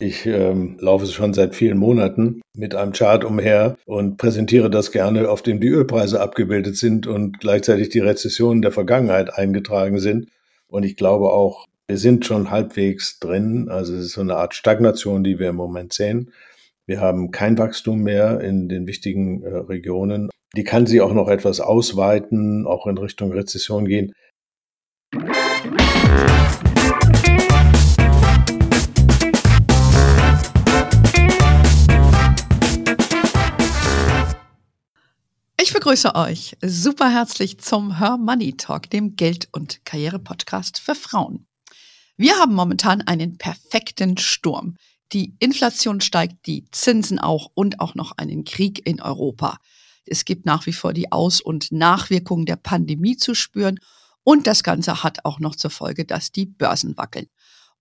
Ich ähm, laufe schon seit vielen Monaten mit einem Chart umher und präsentiere das gerne, auf dem die Ölpreise abgebildet sind und gleichzeitig die Rezessionen der Vergangenheit eingetragen sind. Und ich glaube auch, wir sind schon halbwegs drin. Also es ist so eine Art Stagnation, die wir im Moment sehen. Wir haben kein Wachstum mehr in den wichtigen äh, Regionen. Die kann sie auch noch etwas ausweiten, auch in Richtung Rezession gehen. Ich begrüße euch super herzlich zum Her Money Talk, dem Geld- und Karriere-Podcast für Frauen. Wir haben momentan einen perfekten Sturm. Die Inflation steigt, die Zinsen auch und auch noch einen Krieg in Europa. Es gibt nach wie vor die Aus- und Nachwirkungen der Pandemie zu spüren und das Ganze hat auch noch zur Folge, dass die Börsen wackeln.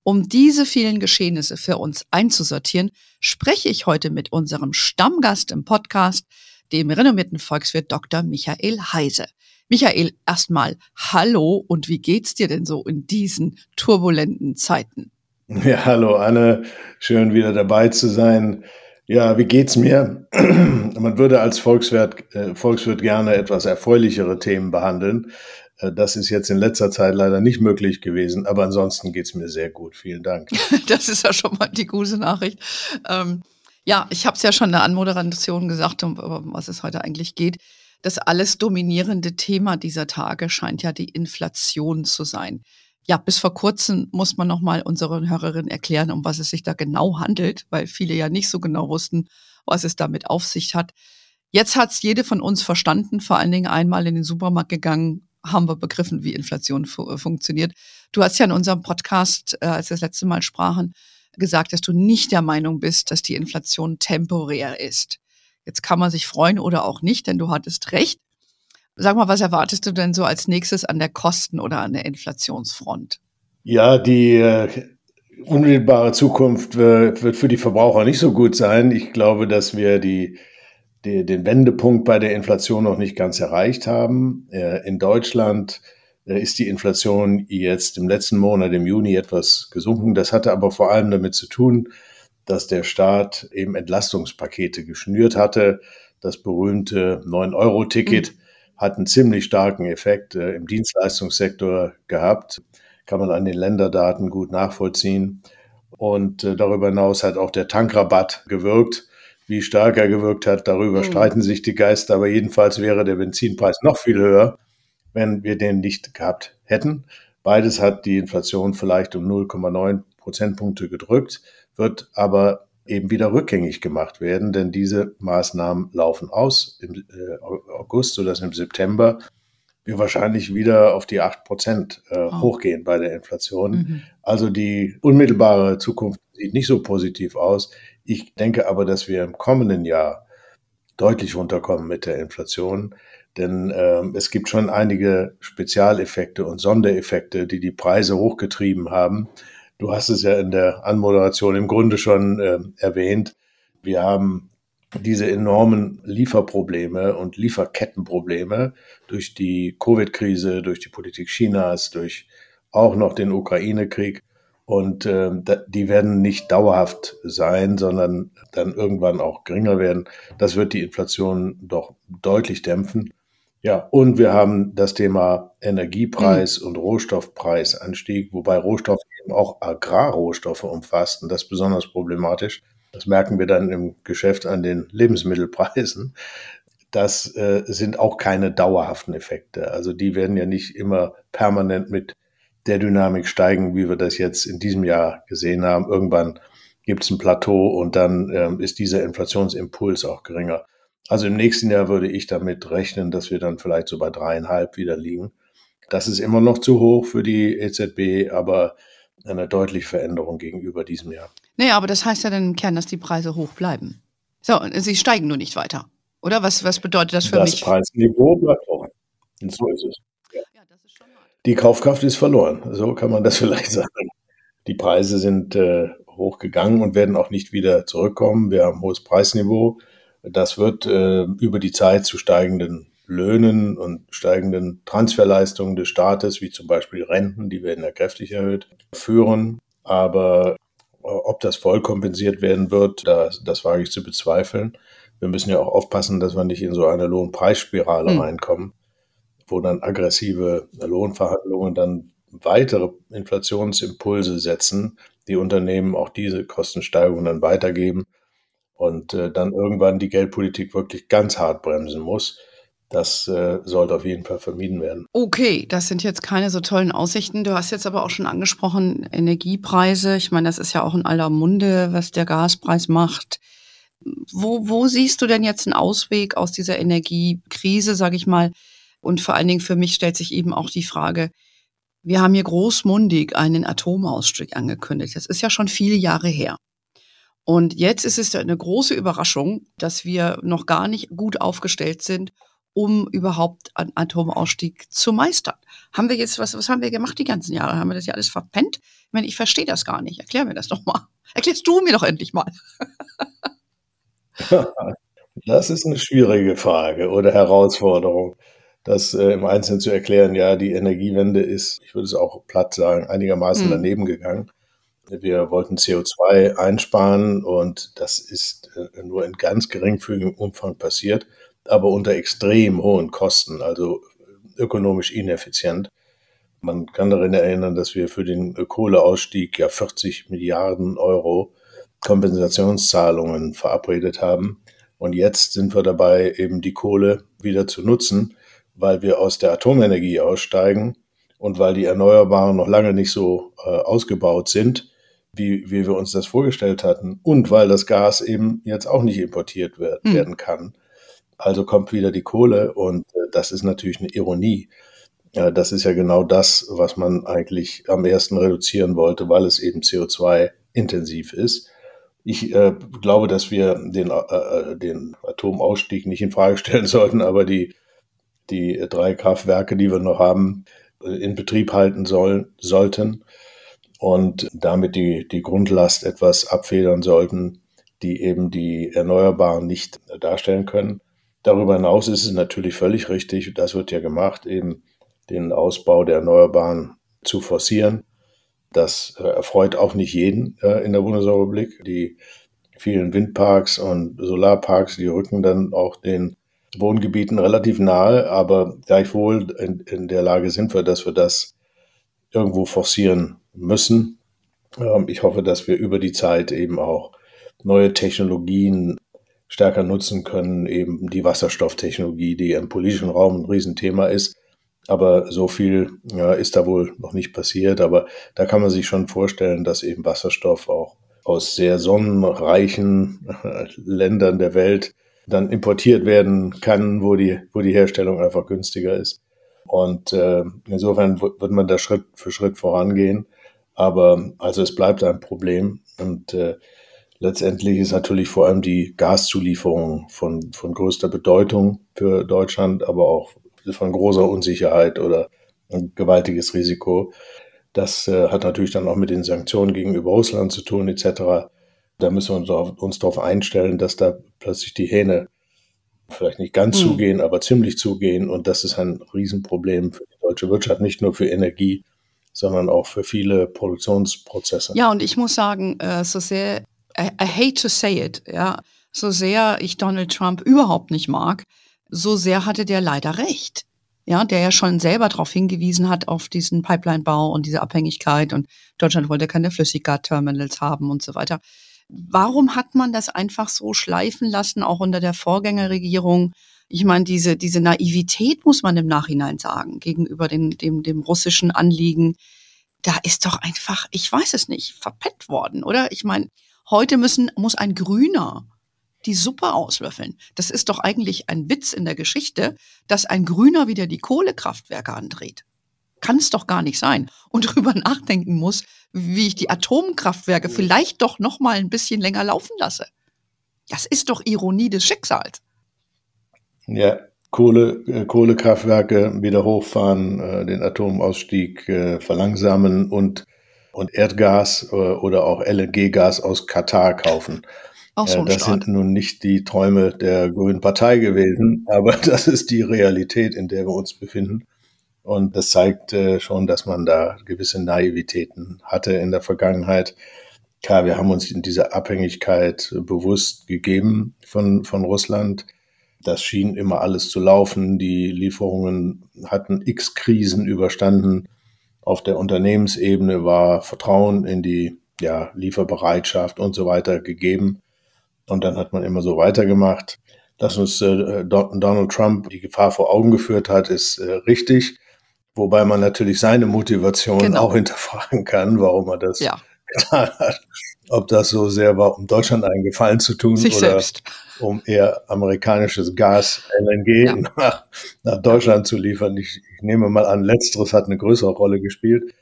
Um diese vielen Geschehnisse für uns einzusortieren, spreche ich heute mit unserem Stammgast im Podcast, dem renommierten Volkswirt Dr. Michael Heise. Michael, erstmal Hallo und wie geht's dir denn so in diesen turbulenten Zeiten? Ja, hallo Anne, schön wieder dabei zu sein. Ja, wie geht's mir? Man würde als Volkswirt, äh, Volkswirt gerne etwas erfreulichere Themen behandeln. Äh, das ist jetzt in letzter Zeit leider nicht möglich gewesen, aber ansonsten geht's mir sehr gut. Vielen Dank. Das ist ja schon mal die gute Nachricht. Ähm, ja, ich habe es ja schon in der Anmoderation gesagt, um, um was es heute eigentlich geht. Das alles dominierende Thema dieser Tage scheint ja die Inflation zu sein ja, bis vor kurzem muss man nochmal unseren Hörerinnen erklären, um was es sich da genau handelt, weil viele ja nicht so genau wussten, was es damit auf sich hat. Jetzt hat es jede von uns verstanden, vor allen Dingen einmal in den Supermarkt gegangen, haben wir begriffen, wie Inflation fu äh, funktioniert. Du hast ja in unserem Podcast, äh, als wir das letzte Mal sprachen, gesagt, dass du nicht der Meinung bist, dass die Inflation temporär ist. Jetzt kann man sich freuen oder auch nicht, denn du hattest recht. Sag mal, was erwartest du denn so als nächstes an der Kosten- oder an der Inflationsfront? Ja, die äh, unmittelbare Zukunft äh, wird für die Verbraucher nicht so gut sein. Ich glaube, dass wir die, die, den Wendepunkt bei der Inflation noch nicht ganz erreicht haben. Äh, in Deutschland ist die Inflation jetzt im letzten Monat, im Juni, etwas gesunken. Das hatte aber vor allem damit zu tun, dass der Staat eben Entlastungspakete geschnürt hatte. Das berühmte 9-Euro-Ticket. Mhm hat einen ziemlich starken Effekt äh, im Dienstleistungssektor gehabt. Kann man an den Länderdaten gut nachvollziehen. Und äh, darüber hinaus hat auch der Tankrabatt gewirkt. Wie stark er gewirkt hat, darüber mhm. streiten sich die Geister. Aber jedenfalls wäre der Benzinpreis noch viel höher, wenn wir den nicht gehabt hätten. Beides hat die Inflation vielleicht um 0,9 Prozentpunkte gedrückt, wird aber eben wieder rückgängig gemacht werden, denn diese Maßnahmen laufen aus im äh, August, sodass im September wir wahrscheinlich wieder auf die 8 Prozent äh, oh. hochgehen bei der Inflation. Mhm. Also die unmittelbare Zukunft sieht nicht so positiv aus. Ich denke aber, dass wir im kommenden Jahr deutlich runterkommen mit der Inflation, denn äh, es gibt schon einige Spezialeffekte und Sondereffekte, die die Preise hochgetrieben haben. Du hast es ja in der Anmoderation im Grunde schon äh, erwähnt. Wir haben diese enormen Lieferprobleme und Lieferkettenprobleme durch die Covid-Krise, durch die Politik Chinas, durch auch noch den Ukraine-Krieg. Und äh, die werden nicht dauerhaft sein, sondern dann irgendwann auch geringer werden. Das wird die Inflation doch deutlich dämpfen. Ja, und wir haben das Thema Energiepreis mhm. und Rohstoffpreisanstieg, wobei Rohstoffe eben auch Agrarrohstoffe umfasst und das ist besonders problematisch. Das merken wir dann im Geschäft an den Lebensmittelpreisen. Das äh, sind auch keine dauerhaften Effekte. Also die werden ja nicht immer permanent mit der Dynamik steigen, wie wir das jetzt in diesem Jahr gesehen haben. Irgendwann gibt es ein Plateau und dann ähm, ist dieser Inflationsimpuls auch geringer. Also im nächsten Jahr würde ich damit rechnen, dass wir dann vielleicht so bei dreieinhalb wieder liegen. Das ist immer noch zu hoch für die EZB, aber eine deutliche Veränderung gegenüber diesem Jahr. Naja, aber das heißt ja dann im Kern, dass die Preise hoch bleiben. So, sie steigen nur nicht weiter. Oder was, was bedeutet das für das mich? Das Preisniveau bleibt hoch. Und so ist es. Ja. Ja, ist die Kaufkraft ist verloren. So kann man das vielleicht sagen. Die Preise sind äh, hochgegangen und werden auch nicht wieder zurückkommen. Wir haben ein hohes Preisniveau. Das wird äh, über die Zeit zu steigenden Löhnen und steigenden Transferleistungen des Staates, wie zum Beispiel Renten, die werden ja kräftig erhöht, führen. Aber Ob das voll kompensiert werden wird, das, das wage ich zu bezweifeln. Wir müssen ja auch aufpassen, dass wir nicht in so eine Lohnpreisspirale hm. reinkommen, wo dann aggressive Lohnverhandlungen dann weitere Inflationsimpulse setzen, die Unternehmen auch diese Kostensteigerungen dann weitergeben und äh, dann irgendwann die Geldpolitik wirklich ganz hart bremsen muss. Das äh, sollte auf jeden Fall vermieden werden. Okay, das sind jetzt keine so tollen Aussichten. Du hast jetzt aber auch schon angesprochen, Energiepreise. Ich meine, das ist ja auch in aller Munde, was der Gaspreis macht. Wo, wo siehst du denn jetzt einen Ausweg aus dieser Energiekrise, sage ich mal? Und vor allen Dingen für mich stellt sich eben auch die Frage, wir haben hier großmundig einen Atomausstieg angekündigt. Das ist ja schon viele Jahre her. Und jetzt ist es eine große Überraschung, dass wir noch gar nicht gut aufgestellt sind, um überhaupt einen Atomausstieg zu meistern. Haben wir jetzt, was, was haben wir gemacht die ganzen Jahre? Haben wir das ja alles verpennt? Ich meine, ich verstehe das gar nicht. Erklär mir das doch mal. Erklärst du mir doch endlich mal. Das ist eine schwierige Frage oder Herausforderung, das äh, im Einzelnen zu erklären. Ja, die Energiewende ist, ich würde es auch platt sagen, einigermaßen hm. daneben gegangen. Wir wollten CO2 einsparen und das ist äh, nur in ganz geringfügigem Umfang passiert, aber unter extrem hohen Kosten, also ökonomisch ineffizient. Man kann daran erinnern, dass wir für den Kohleausstieg ja 40 Milliarden Euro Kompensationszahlungen verabredet haben. Und jetzt sind wir dabei, eben die Kohle wieder zu nutzen, weil wir aus der Atomenergie aussteigen und weil die Erneuerbaren noch lange nicht so äh, ausgebaut sind, wie, wie wir uns das vorgestellt hatten. Und weil das Gas eben jetzt auch nicht importiert wird, hm. werden kann. Also kommt wieder die Kohle und äh, das ist natürlich eine Ironie. Ja, das ist ja genau das, was man eigentlich am ersten reduzieren wollte, weil es eben CO2 intensiv ist. Ich äh, glaube, dass wir den, äh, äh, den Atomausstieg nicht in Frage stellen sollten, aber die, die drei Kraftwerke, die wir noch haben, in Betrieb halten sollen, sollten und damit die, die Grundlast etwas abfedern sollten, die eben die Erneuerbaren nicht darstellen können. Darüber hinaus ist es natürlich völlig richtig, das wird ja gemacht, eben den Ausbau der Erneuerbaren zu forcieren. Das äh, erfreut auch nicht jeden äh, in der Bundesrepublik. Die vielen Windparks und Solarparks, die rücken dann auch den Wohngebieten relativ nahe, aber gleichwohl in, in der Lage sind wir, dass wir das irgendwo forcieren müssen. Ähm, ich hoffe, dass wir über die Zeit eben auch neue Technologien stärker nutzen können, eben die Wasserstofftechnologie, die im politischen Raum ein Riesenthema ist, aber so viel ja, ist da wohl noch nicht passiert. Aber da kann man sich schon vorstellen, dass eben Wasserstoff auch aus sehr sonnenreichen Ländern der Welt dann importiert werden kann, wo die, wo die Herstellung einfach günstiger ist. Und äh, insofern wird man da Schritt für Schritt vorangehen. Aber also es bleibt ein Problem. Und äh, letztendlich ist natürlich vor allem die Gaszulieferung von, von größter Bedeutung für Deutschland, aber auch von großer Unsicherheit oder ein gewaltiges Risiko. Das äh, hat natürlich dann auch mit den Sanktionen gegenüber Russland zu tun, etc. Da müssen wir uns, auf, uns darauf einstellen, dass da plötzlich die Hähne vielleicht nicht ganz mhm. zugehen, aber ziemlich zugehen. Und das ist ein Riesenproblem für die deutsche Wirtschaft, nicht nur für Energie, sondern auch für viele Produktionsprozesse. Ja, und ich muss sagen, äh, so sehr, I, hate to say it, ja, so sehr ich Donald Trump überhaupt nicht mag, so sehr hatte der leider recht. Ja, der ja schon selber darauf hingewiesen hat, auf diesen Pipeline-Bau und diese Abhängigkeit und Deutschland wollte keine Flüssiggas-Terminals haben und so weiter. Warum hat man das einfach so schleifen lassen, auch unter der Vorgängerregierung? Ich meine, diese, diese Naivität muss man im Nachhinein sagen, gegenüber dem, dem, dem russischen Anliegen. Da ist doch einfach, ich weiß es nicht, verpetzt worden, oder? Ich meine, heute müssen, muss ein Grüner die Suppe auslöffeln. Das ist doch eigentlich ein Witz in der Geschichte, dass ein Grüner wieder die Kohlekraftwerke andreht. Kann es doch gar nicht sein. Und darüber nachdenken muss, wie ich die Atomkraftwerke vielleicht doch noch mal ein bisschen länger laufen lasse. Das ist doch Ironie des Schicksals. Ja, Kohle, äh, Kohlekraftwerke wieder hochfahren, äh, den Atomausstieg äh, verlangsamen und, und Erdgas äh, oder auch LNG-Gas aus Katar kaufen. Auch so ein das Staat. sind nun nicht die Träume der Grünen Partei gewesen, aber das ist die Realität, in der wir uns befinden. Und das zeigt äh, schon, dass man da gewisse Naivitäten hatte in der Vergangenheit. klar, wir haben uns in dieser Abhängigkeit bewusst gegeben von, von Russland. Das schien immer alles zu laufen. Die Lieferungen hatten x Krisen überstanden. Auf der Unternehmensebene war Vertrauen in die ja, Lieferbereitschaft und so weiter gegeben. Und dann hat man immer so weitergemacht. Dass uns äh, Donald Trump die Gefahr vor Augen geführt hat, ist äh, richtig. Wobei man natürlich seine Motivation genau. auch hinterfragen kann, warum er das ja. getan hat. Ob das so sehr war, um Deutschland einen Gefallen zu tun Sich oder selbst. um eher amerikanisches Gas, LNG ja. nach, nach, Deutschland zu liefern. Ich, ich, nehme mal an, letzteres hat eine größere Rolle gespielt.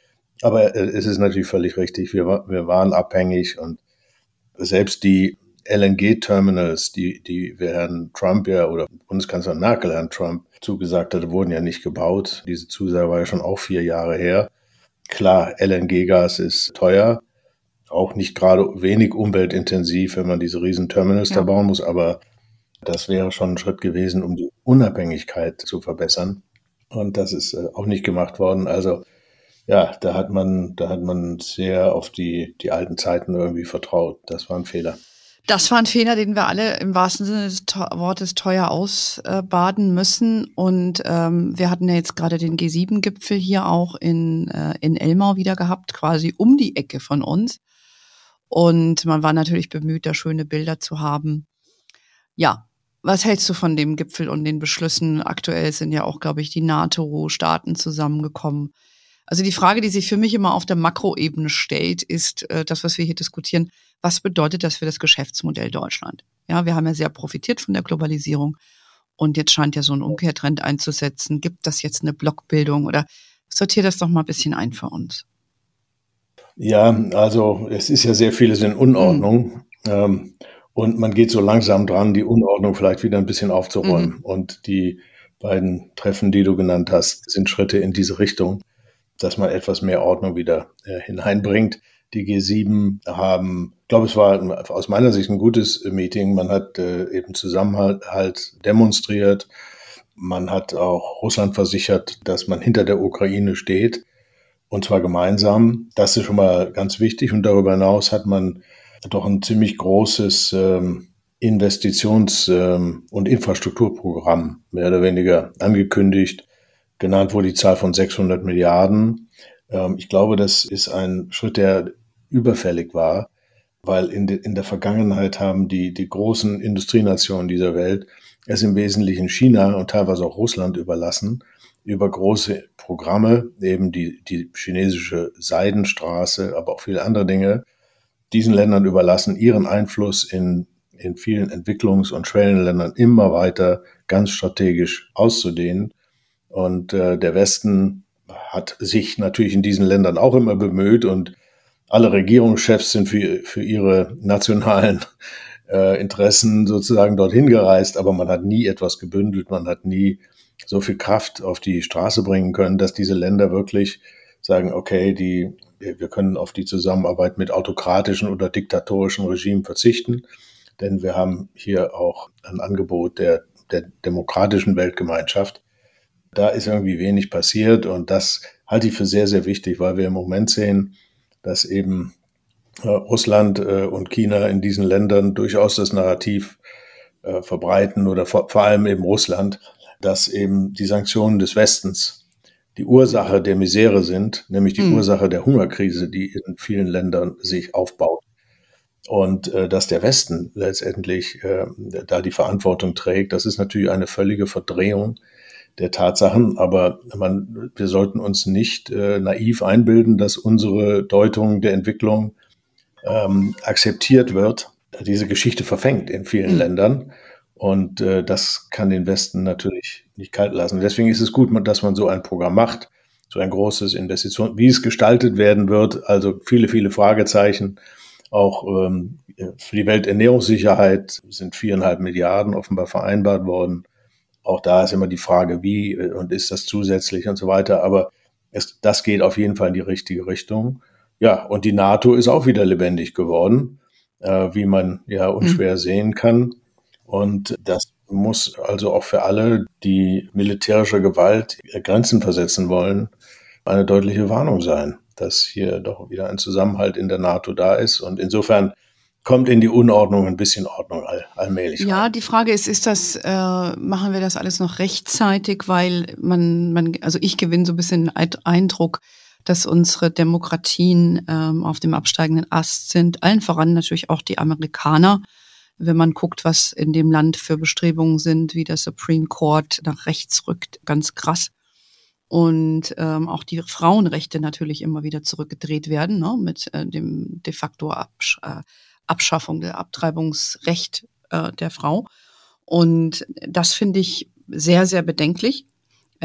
Aber äh, es ist natürlich völlig richtig. Wir, wir waren abhängig und selbst die LNG-Terminals, die, die wir Herrn Trump ja oder Bundeskanzler Merkel Herrn Trump zugesagt hatte, wurden ja nicht gebaut. Diese Zusage war ja schon auch vier Jahre her. Klar, LNG-Gas ist teuer, auch nicht gerade wenig umweltintensiv, wenn man diese riesen Terminals ja. da bauen muss, aber das wäre schon ein Schritt gewesen, um die Unabhängigkeit zu verbessern. Und das ist äh, auch nicht gemacht worden. Also ja, da hat man, da hat man sehr auf die, die alten Zeiten irgendwie vertraut. Das war ein Fehler. Das war ein Fehler, den wir alle im wahrsten Sinne des Wortes teuer ausbaden müssen. Und ähm, wir hatten ja jetzt gerade den G7-Gipfel hier auch in, äh, in Elmau wieder gehabt, quasi um die Ecke von uns. Und man war natürlich bemüht, da schöne Bilder zu haben. Ja, was hältst du von dem Gipfel und den Beschlüssen? Aktuell sind ja auch, glaube ich, die NATO-Staaten zusammengekommen. Also die Frage, die sich für mich immer auf der Makroebene stellt, ist äh, das, was wir hier diskutieren. Was bedeutet das für das Geschäftsmodell Deutschland? Ja, wir haben ja sehr profitiert von der Globalisierung und jetzt scheint ja so ein Umkehrtrend einzusetzen. Gibt das jetzt eine Blockbildung oder sortier das doch mal ein bisschen ein für uns? Ja, also es ist ja sehr vieles in Unordnung. Mhm. Ähm, und man geht so langsam dran, die Unordnung vielleicht wieder ein bisschen aufzuräumen. Mhm. Und die beiden Treffen, die du genannt hast, sind Schritte in diese Richtung dass man etwas mehr Ordnung wieder äh, hineinbringt. Die G7 haben, ich glaube, es war aus meiner Sicht ein gutes Meeting. Man hat äh, eben Zusammenhalt demonstriert. Man hat auch Russland versichert, dass man hinter der Ukraine steht. Und zwar gemeinsam. Das ist schon mal ganz wichtig. Und darüber hinaus hat man doch ein ziemlich großes ähm, Investitions- ähm, und Infrastrukturprogramm mehr oder weniger angekündigt genannt wurde die Zahl von 600 Milliarden. Ähm, ich glaube, das ist ein Schritt, der überfällig war, weil in, de, in der Vergangenheit haben die, die großen Industrienationen dieser Welt es im Wesentlichen China und teilweise auch Russland überlassen, über große Programme, eben die, die chinesische Seidenstraße, aber auch viele andere Dinge, diesen Ländern überlassen, ihren Einfluss in, in vielen Entwicklungs- und Schwellenländern immer weiter ganz strategisch auszudehnen. Und äh, der Westen hat sich natürlich in diesen Ländern auch immer bemüht und alle Regierungschefs sind für, für ihre nationalen äh, Interessen sozusagen dorthin gereist, aber man hat nie etwas gebündelt, man hat nie so viel Kraft auf die Straße bringen können, dass diese Länder wirklich sagen, okay, die, wir können auf die Zusammenarbeit mit autokratischen oder diktatorischen Regimen verzichten, denn wir haben hier auch ein Angebot der, der demokratischen Weltgemeinschaft. Da ist irgendwie wenig passiert und das halte ich für sehr, sehr wichtig, weil wir im Moment sehen, dass eben Russland äh, und China in diesen Ländern durchaus das Narrativ äh, verbreiten oder vor, vor allem eben Russland, dass eben die Sanktionen des Westens die Ursache der Misere sind, nämlich die mhm. Ursache der Hungerkrise, die in vielen Ländern sich aufbaut. Und äh, dass der Westen letztendlich äh, da die Verantwortung trägt, das ist natürlich eine völlige Verdrehung der Tatsachen, aber man, wir sollten uns nicht äh, naiv einbilden, dass unsere Deutung der Entwicklung ähm, akzeptiert wird. Diese Geschichte verfängt in vielen mhm. Ländern und äh, das kann den Westen natürlich nicht kalt lassen. Deswegen ist es gut, dass man so ein Programm macht, so ein großes Investition, wie es gestaltet werden wird. Also viele, viele Fragezeichen. Auch ähm, für die Welternährungssicherheit sind viereinhalb Milliarden offenbar vereinbart worden. Auch da ist immer die Frage, wie äh, und ist das zusätzlich und so weiter. Aber es, das geht auf jeden Fall in die richtige Richtung. Ja, und die NATO ist auch wieder lebendig geworden, äh, wie man ja unschwer mhm. sehen kann. Und das muss also auch für alle, die militärische Gewalt Grenzen versetzen wollen, eine deutliche Warnung sein. dass hier doch wieder ein Zusammenhalt in der NATO da ist. Und insofern kommt in die Unordnung ein bisschen Ordnung all, allmählich. Ja, rein. die Frage ist, ist das, äh, machen wir das alles noch rechtzeitig, weil man, man, also ich gewinne so ein bisschen Eindruck, dass unsere Demokratien ähm, auf dem absteigenden Ast sind, allen voran natürlich auch die Amerikaner. Wenn man guckt, was in dem Land für Bestrebungen sind, wie der Supreme Court nach rechts rückt, ganz krass. Und ähm, auch die Frauenrechte natürlich immer wieder zurückgedreht werden, ne, mit äh, dem de facto Absch äh, Abschaffung der Abtreibungsrecht äh, der Frau. Und das finde ich sehr, sehr bedenklich.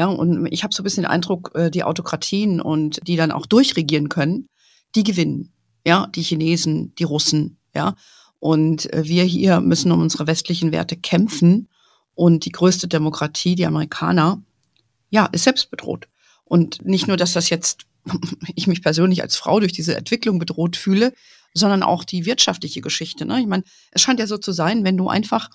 Ja, und ich habe so ein bisschen den Eindruck, äh, die Autokratien und die dann auch durchregieren können, die gewinnen. Ja, die Chinesen, die Russen, ja. Und äh, wir hier müssen um unsere westlichen Werte kämpfen. Und die größte Demokratie, die Amerikaner, ja, ist selbst bedroht. Und nicht nur, dass das jetzt ich mich persönlich als Frau durch diese Entwicklung bedroht fühle, sondern auch die wirtschaftliche Geschichte. Ne? Ich meine, es scheint ja so zu sein, wenn du einfach,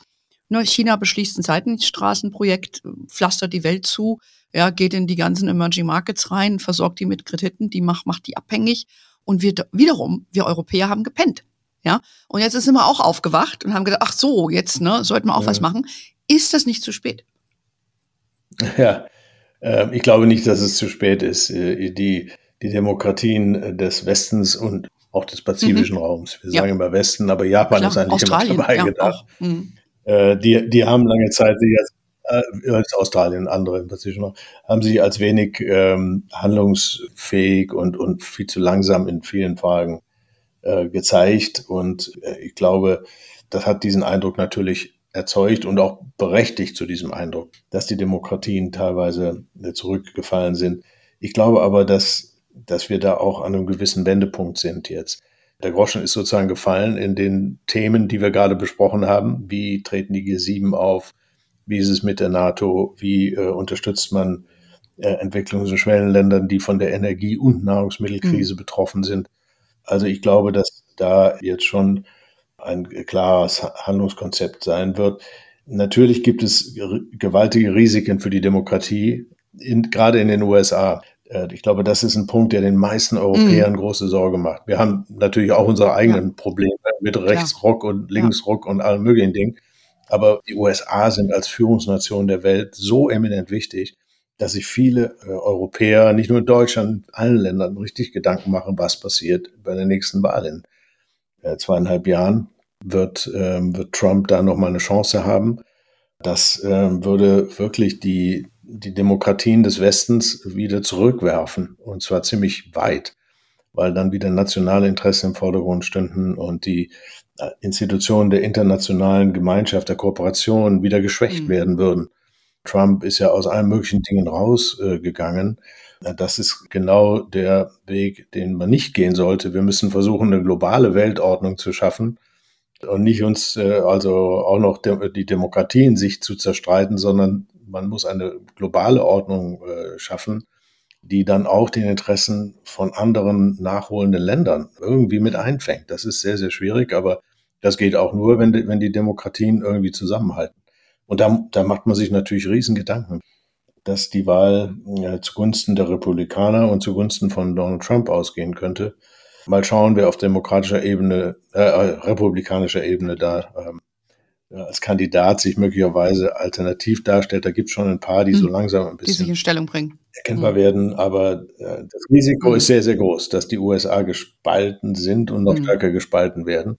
ne, China beschließt ein Seitenstraßenprojekt, pflastert die Welt zu, ja, geht in die ganzen Emerging Markets rein, versorgt die mit Krediten, die macht, macht die abhängig. Und wir wiederum, wir Europäer haben gepennt. Ja, und jetzt sind wir auch aufgewacht und haben gedacht, ach so, jetzt ne, sollten wir auch ja. was machen. Ist das nicht zu spät? Ja, äh, ich glaube nicht, dass es zu spät ist. Äh, die, die Demokratien des Westens und auch des pazifischen mhm. Raums. Wir ja. sagen immer Westen, aber Japan Klar, ist eigentlich Australien, immer dabei ja, gedacht. Mhm. Äh, die, die haben lange Zeit sich als, äh, als Australien, andere im pazifischen Raum, haben sich als wenig ähm, handlungsfähig und, und viel zu langsam in vielen Fragen äh, gezeigt. Und äh, ich glaube, das hat diesen Eindruck natürlich erzeugt und auch berechtigt zu diesem Eindruck, dass die Demokratien teilweise äh, zurückgefallen sind. Ich glaube aber, dass dass wir da auch an einem gewissen Wendepunkt sind jetzt. Der Groschen ist sozusagen gefallen in den Themen, die wir gerade besprochen haben. Wie treten die G7 auf? Wie ist es mit der NATO? Wie äh, unterstützt man äh, Entwicklungs- und Schwellenländern, die von der Energie- und Nahrungsmittelkrise mhm. betroffen sind? Also ich glaube, dass da jetzt schon ein klares Handlungskonzept sein wird. Natürlich gibt es gewaltige Risiken für die Demokratie, in, gerade in den USA. Äh, ich glaube, das ist ein Punkt, der den meisten Europäern mhm. große Sorge macht. Wir haben natürlich auch unsere eigenen ja. Probleme mit Rechtsrock und Linksrock ja. und allen möglichen Dingen. Aber die USA sind als Führungsnation der Welt so eminent wichtig, dass sich viele äh, Europäer, nicht nur in Deutschland, in allen Ländern richtig Gedanken machen, was passiert bei der nächsten Wahl in äh, zweieinhalb Jahren. Wird, ähm, wird Trump da nochmal eine Chance haben? Das ähm, würde wirklich die, die Demokratien des Westens wieder zurückwerfen und zwar ziemlich weit, weil dann wieder nationale Interessen im Vordergrund stünden und die äh, Institutionen der internationalen Gemeinschaft, der Kooperation wieder geschwächt mhm. werden würden. Trump ist ja aus allen möglichen Dingen rausgegangen. Äh, das ist genau der Weg, den man nicht gehen sollte. Wir müssen versuchen, eine globale Weltordnung zu schaffen und nicht uns äh, also auch noch die Demokratie in sich zu zerstreiten, sondern man muss eine globale Ordnung äh, schaffen, die dann auch den Interessen von anderen nachholenden Ländern irgendwie mit einfängt. Das ist sehr, sehr schwierig, aber das geht auch nur, wenn die, wenn die Demokratien irgendwie zusammenhalten. Und da, da macht man sich natürlich riesen Gedanken, dass die Wahl äh, zugunsten der Republikaner und zugunsten von Donald Trump ausgehen könnte. Mal schauen, wer auf demokratischer Ebene, äh, republikanischer Ebene da ähm, als Kandidat sich möglicherweise alternativ darstellt. Da gibt es schon ein paar, die hm. so langsam ein bisschen die sich in Stellung bringen. erkennbar hm. werden. Aber äh, das Risiko hm. ist sehr, sehr groß, dass die USA gespalten sind und noch hm. stärker gespalten werden.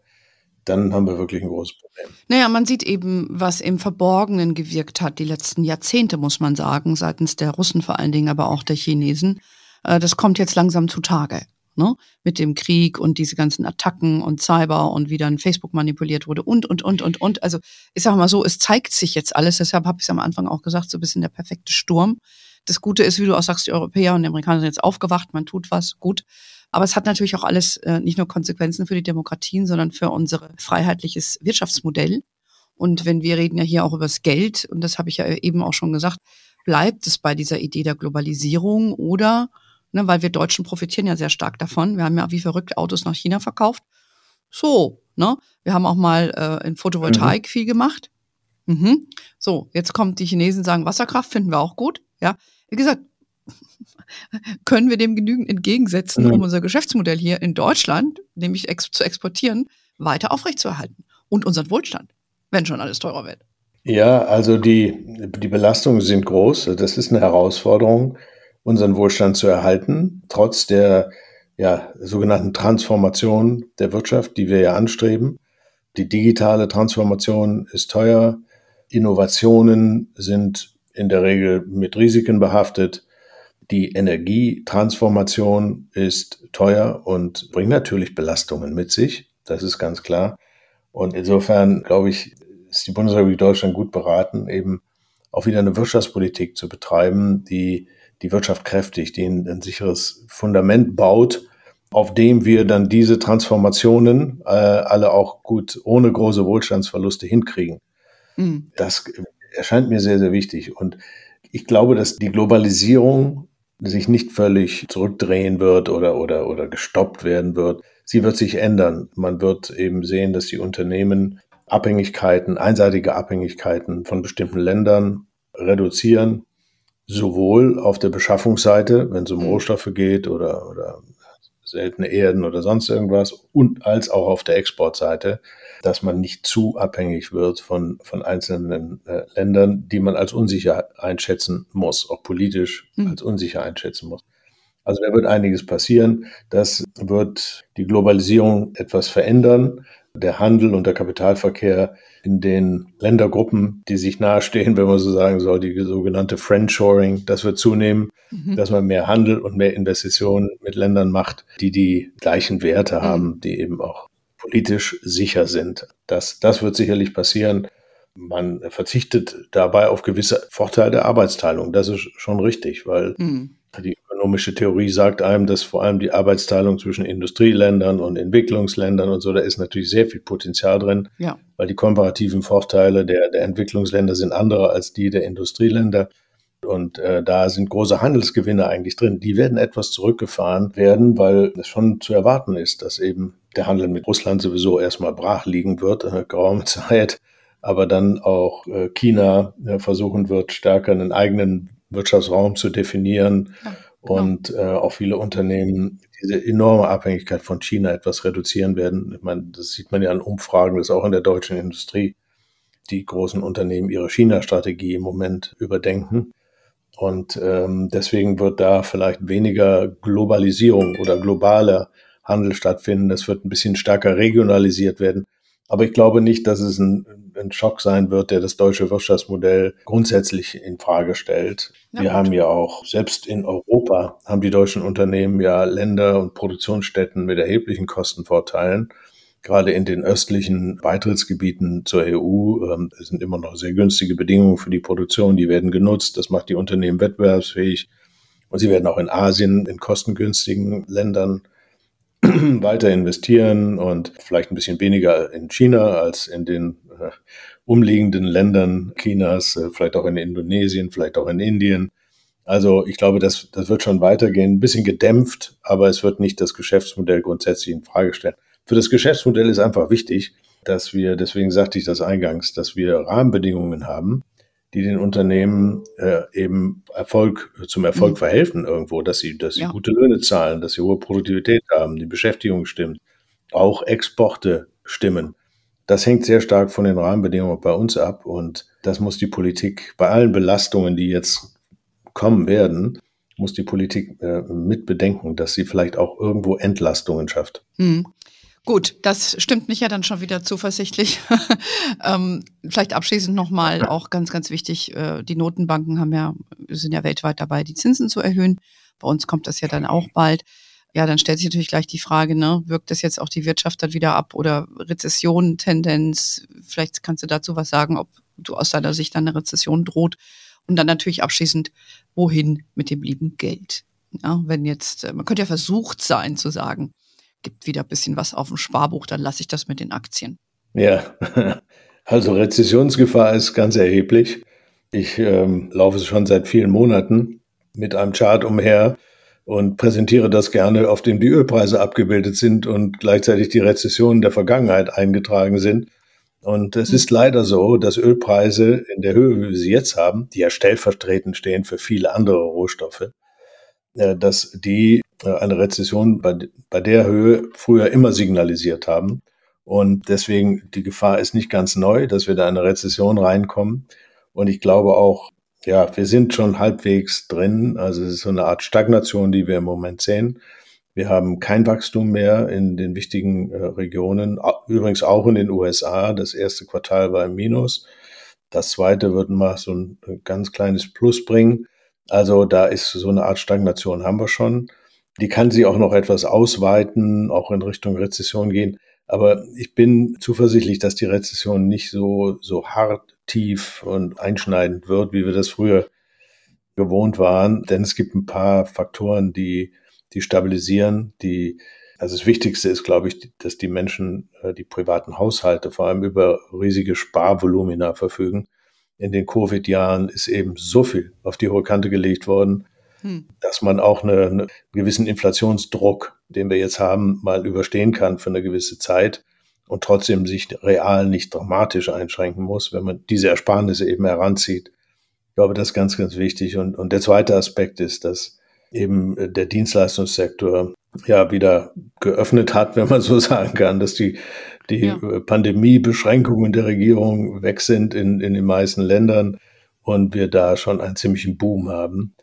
Dann haben wir wirklich ein großes Problem. Naja, man sieht eben, was im Verborgenen gewirkt hat, die letzten Jahrzehnte, muss man sagen, seitens der Russen vor allen Dingen, aber auch der Chinesen. Äh, das kommt jetzt langsam zutage ne? Mit dem Krieg und diese ganzen Attacken und Cyber und wie dann Facebook manipuliert wurde und, und, und, und, und. Also ich sage mal so, es zeigt sich jetzt alles. Deshalb habe ich es am Anfang auch gesagt, so ein bisschen der perfekte Sturm. Das Gute ist, wie du auch sagst, die Europäer und die Amerikaner sind jetzt aufgewacht, man tut was, gut. Aber es hat natürlich auch alles äh, nicht nur Konsequenzen für die Demokratien, sondern für unser freiheitliches Wirtschaftsmodell. Und wenn wir reden ja hier auch über das Geld, und das habe ich ja eben auch schon gesagt, bleibt es bei dieser Idee der Globalisierung oder ne, weil wir Deutschen profitieren ja sehr stark davon. Wir haben ja wie verrückt Autos nach China verkauft. So, ne? Wir haben auch mal äh, in Photovoltaik mhm. viel gemacht. Mhm. So, jetzt kommt die Chinesen sagen Wasserkraft finden wir auch gut. Ja, wie gesagt, können wir dem genügend entgegensetzen, mhm. um unser Geschäftsmodell hier in Deutschland, nämlich ex zu exportieren, weiter aufrechtzuerhalten und unseren Wohlstand, wenn schon alles teurer wird. Ja, also die, die Belastungen sind groß. Das ist eine Herausforderung, unseren Wohlstand zu erhalten, trotz der ja, sogenannten Transformation der Wirtschaft, die wir ja anstreben. Die digitale Transformation ist teuer. Innovationen sind in der Regel mit Risiken behaftet. Die Energietransformation ist teuer und bringt natürlich Belastungen mit sich. Das ist ganz klar. Und insofern, glaube ich, ist die Bundesrepublik Deutschland gut beraten, eben auch wieder eine Wirtschaftspolitik zu betreiben, die die Wirtschaft kräftigt, die ein, ein sicheres Fundament baut, auf dem wir dann diese Transformationen äh, alle auch gut ohne große Wohlstandsverluste hinkriegen. Mhm. Das erscheint mir sehr, sehr wichtig. Und ich glaube, dass die Globalisierung sich nicht völlig zurückdrehen wird oder, oder, oder gestoppt werden wird. Sie wird sich ändern. Man wird eben sehen, dass die Unternehmen Abhängigkeiten, einseitige Abhängigkeiten von bestimmten Ländern reduzieren, sowohl auf der Beschaffungsseite, wenn es um mhm. Rohstoffe geht oder, oder seltene Erden oder sonst irgendwas, und als auch auf der Exportseite, dass man nicht zu abhängig wird von, von einzelnen äh, Ländern, die man als unsicher einschätzen muss, auch politisch mhm. als unsicher einschätzen muss. Also da wird einiges passieren. Das wird die Globalisierung etwas verändern der Handel und der Kapitalverkehr in den Ländergruppen, die sich nahestehen, wenn man so sagen soll, die sogenannte Friendshoring, das wird zunehmen, mhm. dass man mehr Handel und mehr Investitionen mit Ländern macht, die die gleichen Werte mhm. haben, die eben auch politisch sicher sind. Das, das wird sicherlich passieren. Man verzichtet dabei auf gewisse Vorteile der Arbeitsteilung. Das ist schon richtig, weil mhm. die ökonomische Theorie sagt einem, dass vor allem die Arbeitsteilung zwischen Industrieländern und Entwicklungsländern und so, da ist natürlich sehr viel Potenzial drin, ja. weil die komparativen Vorteile der, der Entwicklungsländer sind andere als die der Industrieländer. Und äh, da sind große Handelsgewinne eigentlich drin. Die werden etwas zurückgefahren werden, weil es schon zu erwarten ist, dass eben der Handel mit Russland sowieso erstmal brach liegen wird, äh, geraume Zeit, aber dann auch äh, China äh, versuchen wird, stärker einen eigenen Wirtschaftsraum zu definieren. Ja. Und äh, auch viele Unternehmen diese enorme Abhängigkeit von China etwas reduzieren werden. Ich meine, das sieht man ja an Umfragen, das auch in der deutschen Industrie die großen Unternehmen ihre China-Strategie im Moment überdenken. Und ähm, deswegen wird da vielleicht weniger Globalisierung oder globaler Handel stattfinden. Das wird ein bisschen stärker regionalisiert werden. Aber ich glaube nicht, dass es ein, ein Schock sein wird, der das deutsche Wirtschaftsmodell grundsätzlich in Frage stellt. Ja, Wir gut. haben ja auch, selbst in Europa, haben die deutschen Unternehmen ja Länder und Produktionsstätten mit erheblichen Kostenvorteilen. Gerade in den östlichen Beitrittsgebieten zur EU ähm, sind immer noch sehr günstige Bedingungen für die Produktion. Die werden genutzt. Das macht die Unternehmen wettbewerbsfähig. Und sie werden auch in Asien in kostengünstigen Ländern weiter investieren und vielleicht ein bisschen weniger in China als in den äh, umliegenden Ländern Chinas, äh, vielleicht auch in Indonesien, vielleicht auch in Indien. Also ich glaube, das, das wird schon weitergehen, ein bisschen gedämpft, aber es wird nicht das Geschäftsmodell grundsätzlich in Frage stellen. Für das Geschäftsmodell ist einfach wichtig, dass wir, deswegen sagte ich das eingangs, dass wir Rahmenbedingungen haben, die den Unternehmen äh, eben Erfolg zum Erfolg mhm. verhelfen irgendwo, dass sie, dass sie ja. gute Löhne zahlen, dass sie hohe Produktivität haben, die Beschäftigung stimmt, auch Exporte stimmen. Das hängt sehr stark von den Rahmenbedingungen bei uns ab und das muss die Politik bei allen Belastungen, die jetzt kommen werden, muss die Politik äh, mit bedenken, dass sie vielleicht auch irgendwo Entlastungen schafft. Mhm. Gut, das stimmt mich ja dann schon wieder zuversichtlich. ähm, vielleicht abschließend nochmal auch ganz, ganz wichtig, äh, die Notenbanken haben ja, sind ja weltweit dabei, die Zinsen zu erhöhen. Bei uns kommt das ja dann auch bald. Ja, dann stellt sich natürlich gleich die Frage, ne, wirkt das jetzt auch die Wirtschaft dann wieder ab oder Rezession, Tendenz? Vielleicht kannst du dazu was sagen, ob du aus deiner Sicht dann eine Rezession droht. Und dann natürlich abschließend, wohin mit dem lieben Geld? Ja, wenn jetzt, äh, man könnte ja versucht sein zu sagen, gibt wieder ein bisschen was auf dem Sparbuch, dann lasse ich das mit den Aktien. Ja, also Rezessionsgefahr ist ganz erheblich. Ich ähm, laufe schon seit vielen Monaten mit einem Chart umher und präsentiere das gerne, auf dem die Ölpreise abgebildet sind und gleichzeitig die Rezessionen der Vergangenheit eingetragen sind. Und es ist leider so, dass Ölpreise in der Höhe, wie wir sie jetzt haben, die ja stellvertretend stehen für viele andere Rohstoffe, äh, dass die eine Rezession bei, bei der Höhe früher immer signalisiert haben. Und deswegen die Gefahr ist nicht ganz neu, dass wir da in eine Rezession reinkommen. Und ich glaube auch, ja, wir sind schon halbwegs drin. Also es ist so eine Art Stagnation, die wir im Moment sehen. Wir haben kein Wachstum mehr in den wichtigen äh, Regionen, übrigens auch in den USA. Das erste Quartal war im Minus. Das zweite wird mal so ein ganz kleines Plus bringen. Also da ist so eine Art Stagnation haben wir schon. Die kann sich auch noch etwas ausweiten, auch in Richtung Rezession gehen. Aber ich bin zuversichtlich, dass die Rezession nicht so, so hart, tief und einschneidend wird, wie wir das früher gewohnt waren. Denn es gibt ein paar Faktoren, die, die stabilisieren, die, also das Wichtigste ist, glaube ich, dass die Menschen, äh, die privaten Haushalte vor allem über riesige Sparvolumina verfügen. In den Covid-Jahren ist eben so viel auf die hohe Kante gelegt worden, hm. dass man auch eine, einen gewissen Inflationsdruck, den wir jetzt haben, mal überstehen kann für eine gewisse Zeit und trotzdem sich real nicht dramatisch einschränken muss, wenn man diese Ersparnisse eben heranzieht. Ich glaube, das ist ganz, ganz wichtig. Und, und der zweite Aspekt ist, dass eben der Dienstleistungssektor ja wieder geöffnet hat, wenn man so sagen kann, dass die, die ja. Pandemiebeschränkungen der Regierung weg sind in, in den meisten Ländern und wir da schon einen ziemlichen Boom haben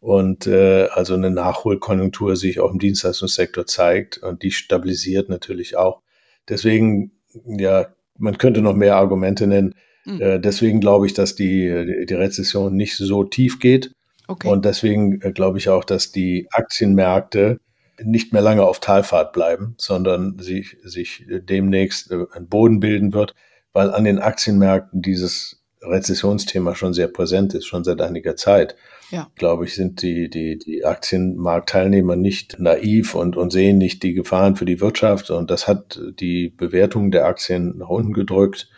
und äh, also eine Nachholkonjunktur sich auch im Dienstleistungssektor zeigt und die stabilisiert natürlich auch. Deswegen, ja, man könnte noch mehr Argumente nennen. Mhm. Äh, deswegen glaube ich, dass die, die Rezession nicht so tief geht. Okay. Und deswegen äh, glaube ich auch, dass die Aktienmärkte nicht mehr lange auf Talfahrt bleiben, sondern sich, sich demnächst äh, ein Boden bilden wird, weil an den Aktienmärkten dieses Rezessionsthema schon sehr präsent ist, schon seit einiger Zeit ja. glaube ich, sind die, die, die Aktienmarktteilnehmer nicht naiv und, und sehen nicht die Gefahren für die Wirtschaft. Und das hat die Bewertung der Aktien nach unten gedrückt.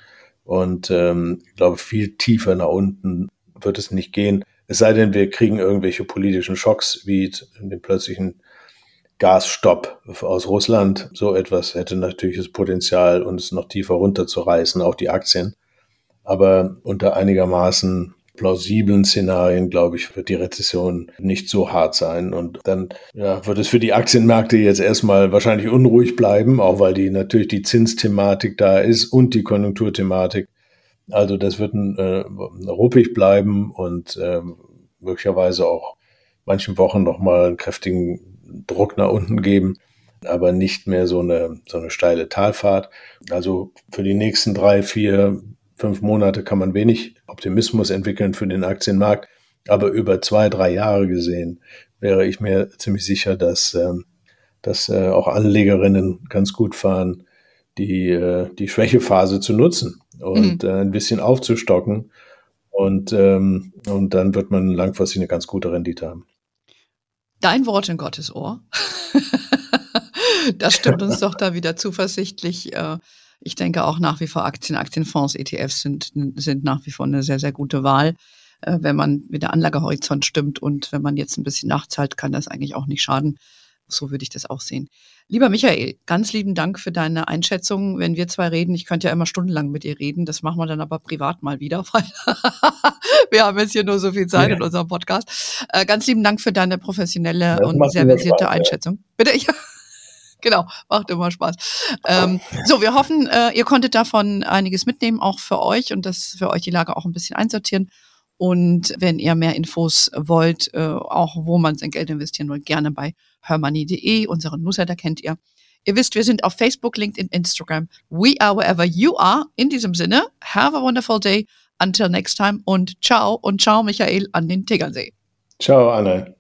Und ähm, ich glaube, viel tiefer nach unten wird es nicht gehen. Es sei denn, wir kriegen irgendwelche politischen Schocks wie den plötzlichen Gasstopp aus Russland. So etwas hätte natürlich das Potenzial, uns noch tiefer runterzureißen, auch die Aktien. Aber unter einigermaßen plausiblen Szenarien, glaube ich, wird die Rezession nicht so hart sein. Und dann ja, wird es für die Aktienmärkte jetzt erstmal wahrscheinlich unruhig bleiben, auch weil die natürlich die Zinsthematik da ist und die Konjunkturthematik. Also das wird äh, ruppig bleiben und äh, möglicherweise auch manchen Wochen nochmal einen kräftigen Druck nach unten geben, aber nicht mehr so eine, so eine steile Talfahrt. Also für die nächsten drei, vier, fünf Monate kann man wenig Optimismus entwickeln für den Aktienmarkt. Aber über zwei, drei Jahre gesehen wäre ich mir ziemlich sicher, dass, ähm, dass äh, auch Anlegerinnen ganz gut fahren, die, äh, die Schwächephase zu nutzen und mhm. äh, ein bisschen aufzustocken. Und, ähm, und dann wird man langfristig eine ganz gute Rendite haben. Dein Wort in Gottes Ohr. das stimmt uns doch da wieder zuversichtlich. Ich denke auch nach wie vor Aktien, Aktienfonds, ETFs sind, sind nach wie vor eine sehr, sehr gute Wahl. Äh, wenn man mit der Anlagehorizont stimmt und wenn man jetzt ein bisschen nachzahlt, kann das eigentlich auch nicht schaden. So würde ich das auch sehen. Lieber Michael, ganz lieben Dank für deine Einschätzung. Wenn wir zwei reden, ich könnte ja immer stundenlang mit dir reden, das machen wir dann aber privat mal wieder, weil wir haben jetzt hier nur so viel Zeit ja. in unserem Podcast. Äh, ganz lieben Dank für deine professionelle das und sehr versierte Einschätzung. Ja. Bitte, ich. Genau, macht immer Spaß. Ähm, so, wir hoffen, äh, ihr konntet davon einiges mitnehmen, auch für euch und das für euch die Lage auch ein bisschen einsortieren. Und wenn ihr mehr Infos wollt, äh, auch wo man sein Geld investieren will, gerne bei hermoney.de, unseren Newsletter kennt ihr. Ihr wisst, wir sind auf Facebook, LinkedIn, Instagram. We are wherever you are. In diesem Sinne, have a wonderful day. Until next time und ciao und ciao Michael an den Tegernsee. Ciao Anne.